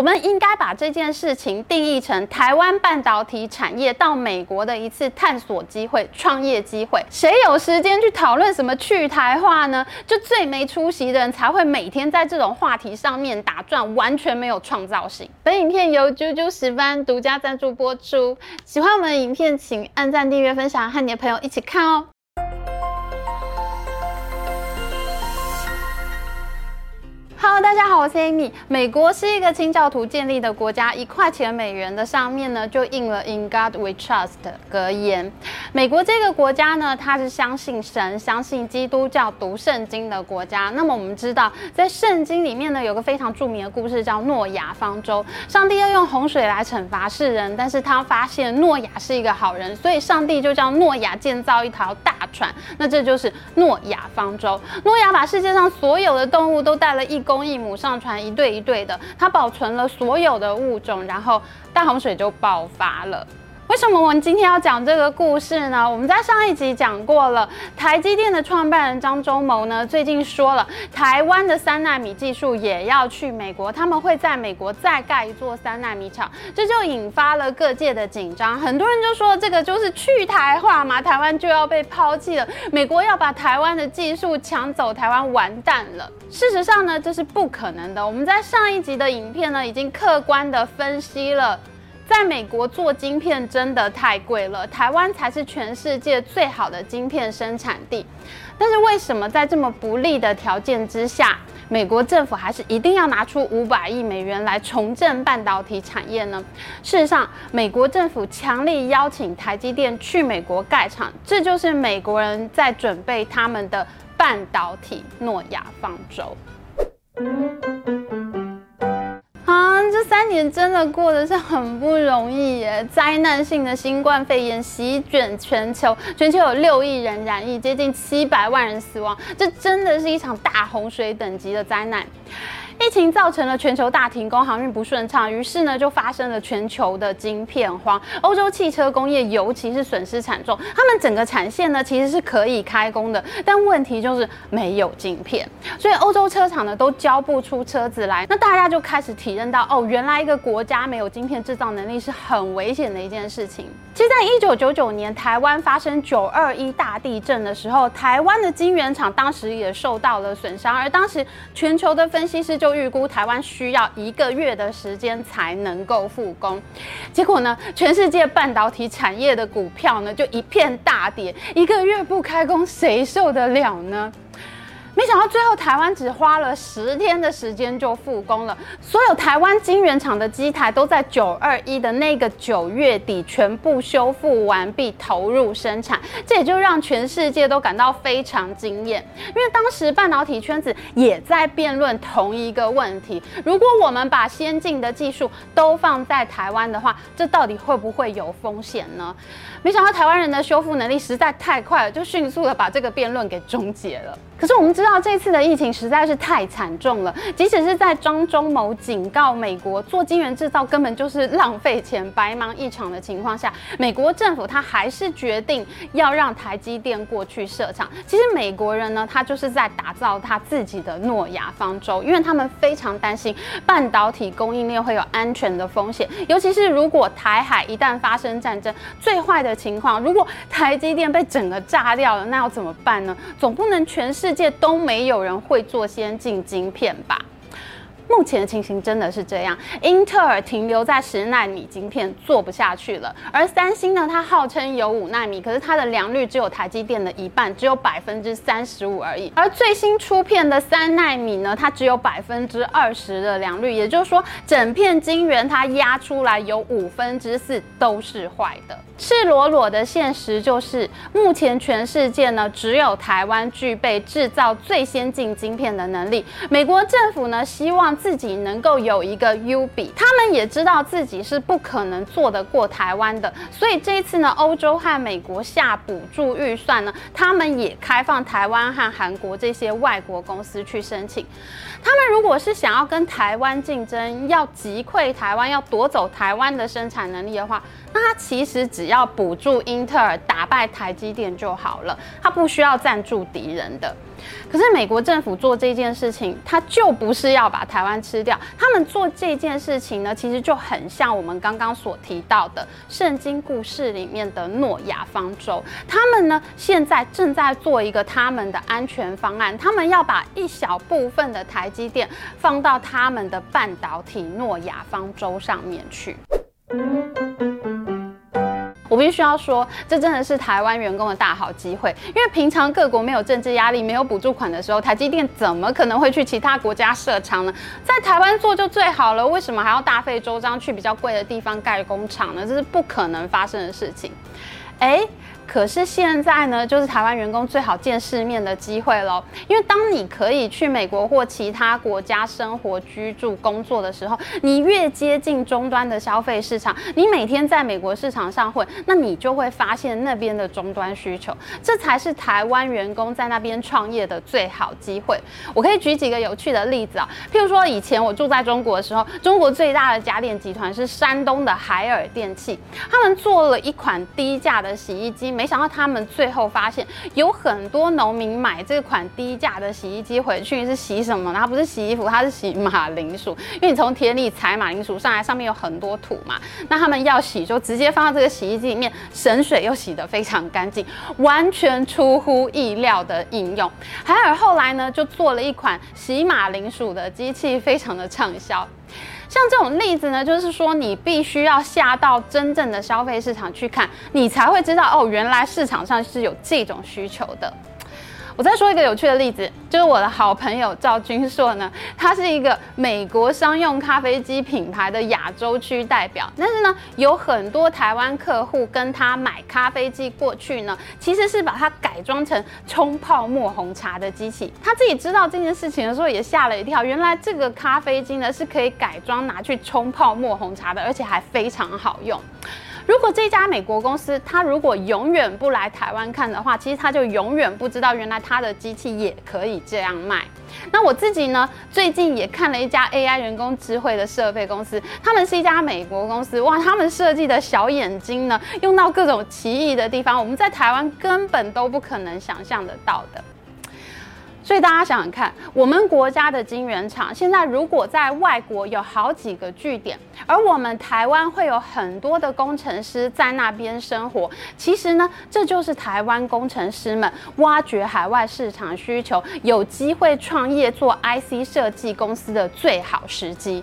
我们应该把这件事情定义成台湾半导体产业到美国的一次探索机会、创业机会。谁有时间去讨论什么去台化呢？就最没出息的人才会每天在这种话题上面打转，完全没有创造性。本影片由啾啾十班独家赞助播出。喜欢我们的影片，请按赞、订阅、分享，和你的朋友一起看哦。Hello，大家好，我是 Amy。美国是一个清教徒建立的国家，一块钱美元的上面呢就印了 In God We Trust 的格言。美国这个国家呢，它是相信神、相信基督教、读圣经的国家。那么我们知道，在圣经里面呢，有个非常著名的故事叫诺亚方舟。上帝要用洪水来惩罚世人，但是他发现诺亚是一个好人，所以上帝就叫诺亚建造一条大船。那这就是诺亚方舟。诺亚把世界上所有的动物都带了一。公益母上传一对一对的，它保存了所有的物种，然后大洪水就爆发了。为什么我们今天要讲这个故事呢？我们在上一集讲过了，台积电的创办人张忠谋呢，最近说了，台湾的三纳米技术也要去美国，他们会在美国再盖一座三纳米厂，这就引发了各界的紧张。很多人就说，这个就是去台化嘛，台湾就要被抛弃了，美国要把台湾的技术抢走，台湾完蛋了。事实上呢，这是不可能的。我们在上一集的影片呢，已经客观的分析了。在美国做晶片真的太贵了，台湾才是全世界最好的晶片生产地。但是为什么在这么不利的条件之下，美国政府还是一定要拿出五百亿美元来重振半导体产业呢？事实上，美国政府强力邀请台积电去美国盖厂，这就是美国人在准备他们的半导体诺亚方舟。这三年真的过得是很不容易耶！灾难性的新冠肺炎席卷全球，全球有六亿人染疫，接近七百万人死亡，这真的是一场大洪水等级的灾难。疫情造成了全球大停工，航运不顺畅，于是呢就发生了全球的晶片荒。欧洲汽车工业尤其是损失惨重，他们整个产线呢其实是可以开工的，但问题就是没有晶片，所以欧洲车厂呢都交不出车子来。那大家就开始体认到，哦，原来一个国家没有晶片制造能力是很危险的一件事情。其实，在一九九九年台湾发生九二一大地震的时候，台湾的晶圆厂当时也受到了损伤，而当时全球的分析师就预估台湾需要一个月的时间才能够复工，结果呢，全世界半导体产业的股票呢就一片大跌，一个月不开工，谁受得了呢？没想到最后台湾只花了十天的时间就复工了，所有台湾晶圆厂的机台都在九二一的那个九月底全部修复完毕，投入生产。这也就让全世界都感到非常惊艳，因为当时半导体圈子也在辩论同一个问题：如果我们把先进的技术都放在台湾的话，这到底会不会有风险呢？没想到台湾人的修复能力实在太快了，就迅速的把这个辩论给终结了。可是我们知道这次的疫情实在是太惨重了，即使是在张忠谋警告美国做晶圆制造根本就是浪费钱、白忙一场的情况下，美国政府他还是决定要让台积电过去设厂。其实美国人呢，他就是在打造他自己的诺亚方舟，因为他们非常担心半导体供应链会有安全的风险，尤其是如果台海一旦发生战争，最坏的的情况，如果台积电被整个炸掉了，那要怎么办呢？总不能全世界都没有人会做先进晶片吧？目前的情形真的是这样，英特尔停留在十纳米晶片做不下去了，而三星呢，它号称有五纳米，可是它的良率只有台积电的一半，只有百分之三十五而已。而最新出片的三纳米呢，它只有百分之二十的良率，也就是说，整片晶圆它压出来有五分之四都是坏的。赤裸裸的现实就是，目前全世界呢，只有台湾具备制造最先进晶片的能力。美国政府呢，希望自己能够有一个 U 比，他们也知道自己是不可能做得过台湾的，所以这一次呢，欧洲和美国下补助预算呢，他们也开放台湾和韩国这些外国公司去申请。他们如果是想要跟台湾竞争，要击溃台湾，要夺走台湾的生产能力的话，那他其实只要补助英特尔打败台积电就好了，他不需要赞助敌人的。可是美国政府做这件事情，他就不是要把台湾吃掉。他们做这件事情呢，其实就很像我们刚刚所提到的圣经故事里面的诺亚方舟。他们呢，现在正在做一个他们的安全方案，他们要把一小部分的台积电放到他们的半导体诺亚方舟上面去。我必须要说，这真的是台湾员工的大好机会。因为平常各国没有政治压力、没有补助款的时候，台积电怎么可能会去其他国家设厂呢？在台湾做就最好了，为什么还要大费周章去比较贵的地方盖工厂呢？这是不可能发生的事情。哎。可是现在呢，就是台湾员工最好见世面的机会喽。因为当你可以去美国或其他国家生活、居住、工作的时候，你越接近终端的消费市场，你每天在美国市场上混，那你就会发现那边的终端需求，这才是台湾员工在那边创业的最好机会。我可以举几个有趣的例子啊，譬如说以前我住在中国的时候，中国最大的家电集团是山东的海尔电器，他们做了一款低价的洗衣机。没想到他们最后发现，有很多农民买这款低价的洗衣机回去是洗什么？它不是洗衣服，它是洗马铃薯。因为你从田里采马铃薯上来，上面有很多土嘛。那他们要洗，就直接放到这个洗衣机里面，省水又洗得非常干净，完全出乎意料的应用。海尔后来呢，就做了一款洗马铃薯的机器，非常的畅销。像这种例子呢，就是说你必须要下到真正的消费市场去看，你才会知道哦，原来市场上是有这种需求的。我再说一个有趣的例子，就是我的好朋友赵君硕呢，他是一个美国商用咖啡机品牌的亚洲区代表。但是呢，有很多台湾客户跟他买咖啡机过去呢，其实是把它改装成冲泡沫红茶的机器。他自己知道这件事情的时候也吓了一跳，原来这个咖啡机呢是可以改装拿去冲泡沫红茶的，而且还非常好用。如果这家美国公司，它如果永远不来台湾看的话，其实它就永远不知道原来它的机器也可以这样卖。那我自己呢，最近也看了一家 AI 人工智慧的设备公司，他们是一家美国公司，哇，他们设计的小眼睛呢，用到各种奇异的地方，我们在台湾根本都不可能想象得到的。所以大家想想看，我们国家的晶圆厂现在如果在外国有好几个据点，而我们台湾会有很多的工程师在那边生活，其实呢，这就是台湾工程师们挖掘海外市场需求、有机会创业做 IC 设计公司的最好时机。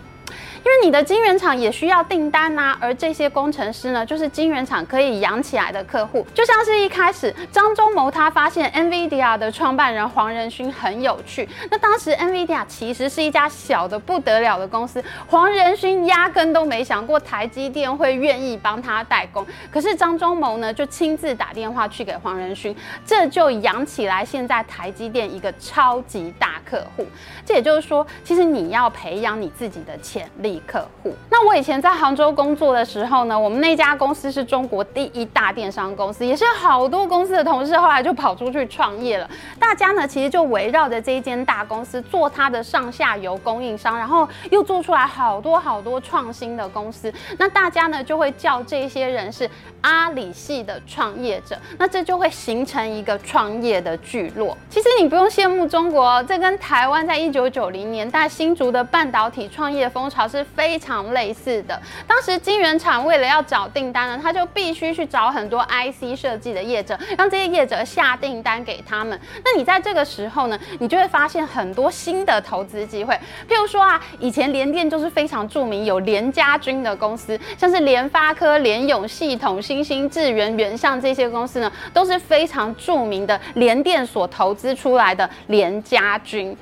因为你的晶圆厂也需要订单呐，而这些工程师呢，就是晶圆厂可以养起来的客户。就像是一开始张忠谋他发现 NVIDIA 的创办人黄仁勋很有趣，那当时 NVIDIA 其实是一家小的不得了的公司，黄仁勋压根都没想过台积电会愿意帮他代工。可是张忠谋呢，就亲自打电话去给黄仁勋，这就养起来现在台积电一个超级大客户。这也就是说，其实你要培养你自己的潜力。客户。那我以前在杭州工作的时候呢，我们那家公司是中国第一大电商公司，也是好多公司的同事后来就跑出去创业了。大家呢，其实就围绕着这一间大公司做它的上下游供应商，然后又做出来好多好多创新的公司。那大家呢，就会叫这些人是阿里系的创业者。那这就会形成一个创业的聚落。其实你不用羡慕中国，这跟台湾在一九九零年代新竹的半导体创业风潮是。是非常类似的。当时晶圆厂为了要找订单呢，他就必须去找很多 IC 设计的业者，让这些业者下订单给他们。那你在这个时候呢，你就会发现很多新的投资机会。譬如说啊，以前联电就是非常著名有联家军的公司，像是联发科、联永系统、新兴智源、原相这些公司呢，都是非常著名的联电所投资出来的联家军。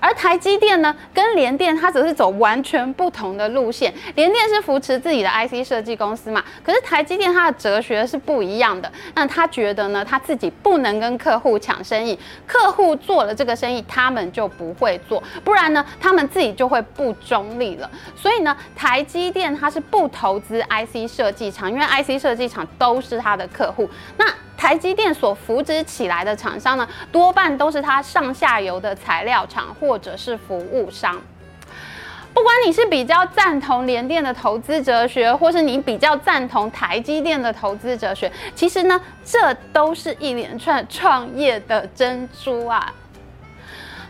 而台积电呢，跟联电它只是走完全不同。同的路线，联电是扶持自己的 IC 设计公司嘛？可是台积电它的哲学是不一样的。那他觉得呢，他自己不能跟客户抢生意，客户做了这个生意，他们就不会做，不然呢，他们自己就会不中立了。所以呢，台积电它是不投资 IC 设计厂，因为 IC 设计厂都是他的客户。那台积电所扶植起来的厂商呢，多半都是他上下游的材料厂或者是服务商。不管你是比较赞同联电的投资哲学，或是你比较赞同台积电的投资哲学，其实呢，这都是一连串创业的珍珠啊。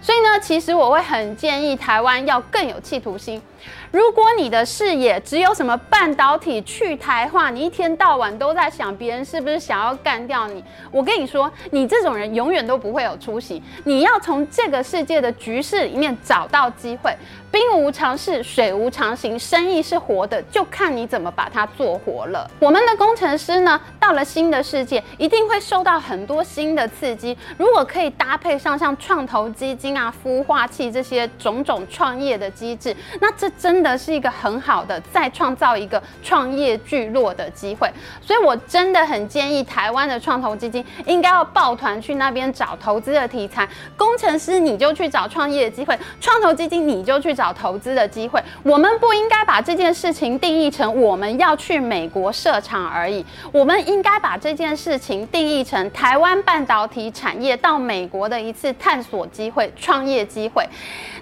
所以呢，其实我会很建议台湾要更有企图心。如果你的视野只有什么半导体去台化，你一天到晚都在想别人是不是想要干掉你，我跟你说，你这种人永远都不会有出息。你要从这个世界的局势里面找到机会。兵无常势，水无常形，生意是活的，就看你怎么把它做活了。我们的工程师呢，到了新的世界，一定会受到很多新的刺激。如果可以搭配上像创投基金啊、孵化器这些种种创业的机制，那这真的是一个很好的再创造一个创业聚落的机会。所以我真的很建议台湾的创投基金应该要抱团去那边找投资的题材，工程师你就去找创业的机会，创投基金你就去。找投资的机会，我们不应该把这件事情定义成我们要去美国设厂而已，我们应该把这件事情定义成台湾半导体产业到美国的一次探索机会、创业机会。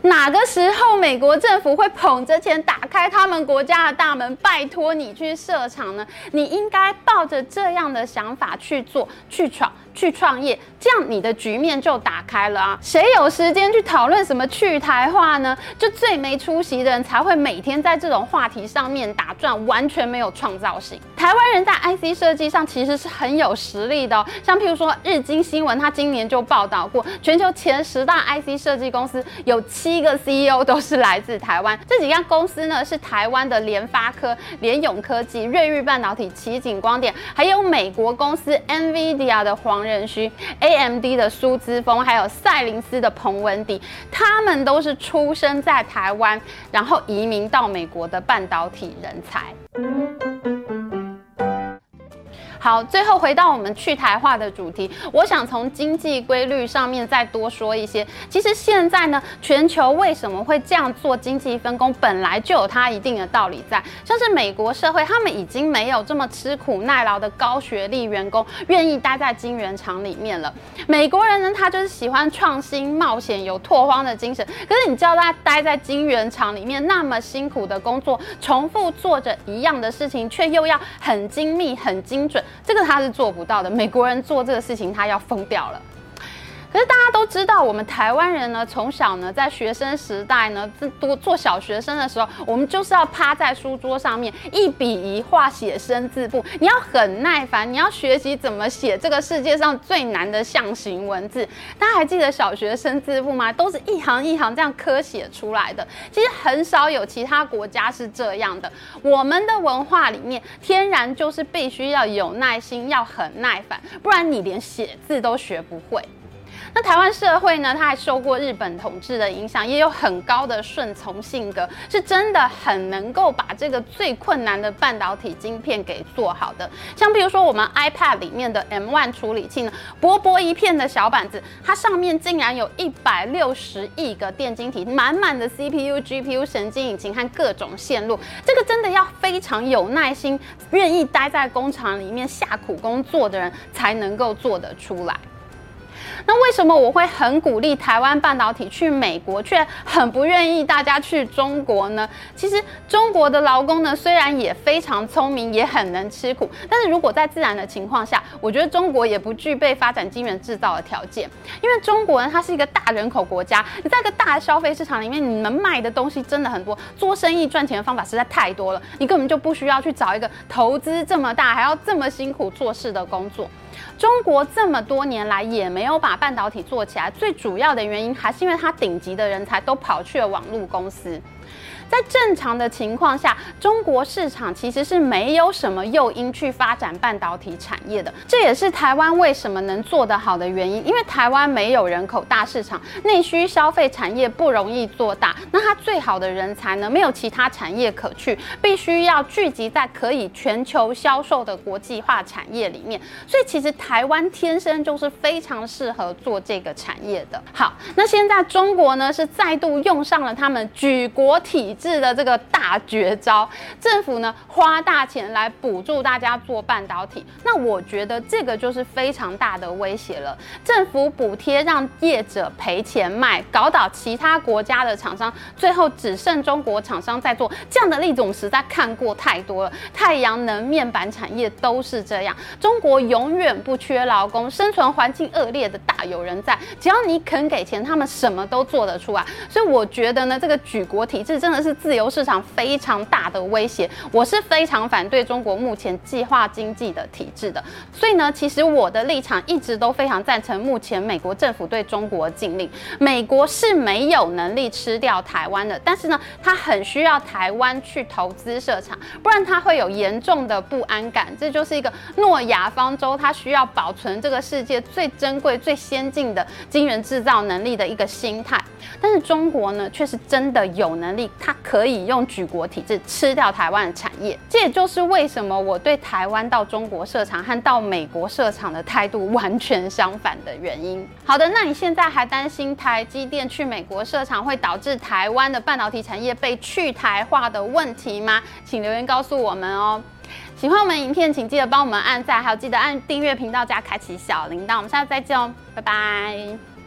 哪个时候美国政府会捧着钱打开他们国家的大门，拜托你去设厂呢？你应该抱着这样的想法去做、去闯。去创业，这样你的局面就打开了啊！谁有时间去讨论什么去台化呢？就最没出息的人才会每天在这种话题上面打转，完全没有创造性。台湾人在 IC 设计上其实是很有实力的哦，像譬如说日经新闻，它今年就报道过，全球前十大 IC 设计公司有七个 CEO 都是来自台湾。这几家公公司呢，是台湾的联发科、联永科技、瑞昱半导体、奇景光电，还有美国公司 NVIDIA 的黄。仁勋 AMD 的苏姿峰，还有赛灵思的彭文迪，他们都是出生在台湾，然后移民到美国的半导体人才。好，最后回到我们去台化的主题，我想从经济规律上面再多说一些。其实现在呢，全球为什么会这样做经济分工，本来就有它一定的道理在。像是美国社会，他们已经没有这么吃苦耐劳的高学历员工愿意待在晶圆厂里面了。美国人呢，他就是喜欢创新、冒险、有拓荒的精神。可是你叫他待在晶圆厂里面那么辛苦的工作，重复做着一样的事情，却又要很精密、很精准。这个他是做不到的，美国人做这个事情，他要疯掉了。可是大家都知道，我们台湾人呢，从小呢，在学生时代呢，多做小学生的时候，我们就是要趴在书桌上面一笔一画写生字簿。你要很耐烦，你要学习怎么写这个世界上最难的象形文字。大家还记得小学生字簿吗？都是一行一行这样刻写出来的。其实很少有其他国家是这样的。我们的文化里面，天然就是必须要有耐心，要很耐烦，不然你连写字都学不会。那台湾社会呢？它还受过日本统治的影响，也有很高的顺从性格，是真的很能够把这个最困难的半导体晶片给做好的。像比如说我们 iPad 里面的 M1 处理器呢，薄薄一片的小板子，它上面竟然有一百六十亿个电晶体，满满的 CPU、GPU、神经引擎和各种线路，这个真的要非常有耐心，愿意待在工厂里面下苦工作的人才能够做得出来。那为什么我会很鼓励台湾半导体去美国，却很不愿意大家去中国呢？其实中国的劳工呢，虽然也非常聪明，也很能吃苦，但是如果在自然的情况下，我觉得中国也不具备发展晶圆制造的条件。因为中国呢，它是一个大人口国家，你在一个大的消费市场里面，你们卖的东西真的很多，做生意赚钱的方法实在太多了，你根本就不需要去找一个投资这么大，还要这么辛苦做事的工作。中国这么多年来也没有把半导体做起来，最主要的原因还是因为它顶级的人才都跑去了网络公司。在正常的情况下，中国市场其实是没有什么诱因去发展半导体产业的。这也是台湾为什么能做得好的原因，因为台湾没有人口大市场，内需消费产业不容易做大。那它最好的人才呢，没有其他产业可去，必须要聚集在可以全球销售的国际化产业里面。所以其实台湾天生就是非常适合做这个产业的。好，那现在中国呢是再度用上了他们举国体。制的这个大绝招。政府呢花大钱来补助大家做半导体，那我觉得这个就是非常大的威胁了。政府补贴让业者赔钱卖，搞倒其他国家的厂商，最后只剩中国厂商在做。这样的例子我们实在看过太多了。太阳能面板产业都是这样，中国永远不缺劳工，生存环境恶劣的大有人在。只要你肯给钱，他们什么都做得出来。所以我觉得呢，这个举国体制真的是是自由市场非常大的威胁。我是非常反对中国目前计划经济的体制的。所以呢，其实我的立场一直都非常赞成目前美国政府对中国禁令。美国是没有能力吃掉台湾的，但是呢，他很需要台湾去投资设厂，不然他会有严重的不安感。这就是一个诺亚方舟，它需要保存这个世界最珍贵、最先进的晶圆制造能力的一个心态。但是中国呢，却是真的有能力，它可以用举国体制吃掉台湾的产业。这也就是为什么我对台湾到中国设厂和到美国设厂的态度完全相反的原因。好的，那你现在还担心台积电去美国设厂会导致台湾的半导体产业被去台化的问题吗？请留言告诉我们哦。喜欢我们影片，请记得帮我们按赞，还有记得按订阅频道加开启小铃铛。我们下次再见哦，拜拜。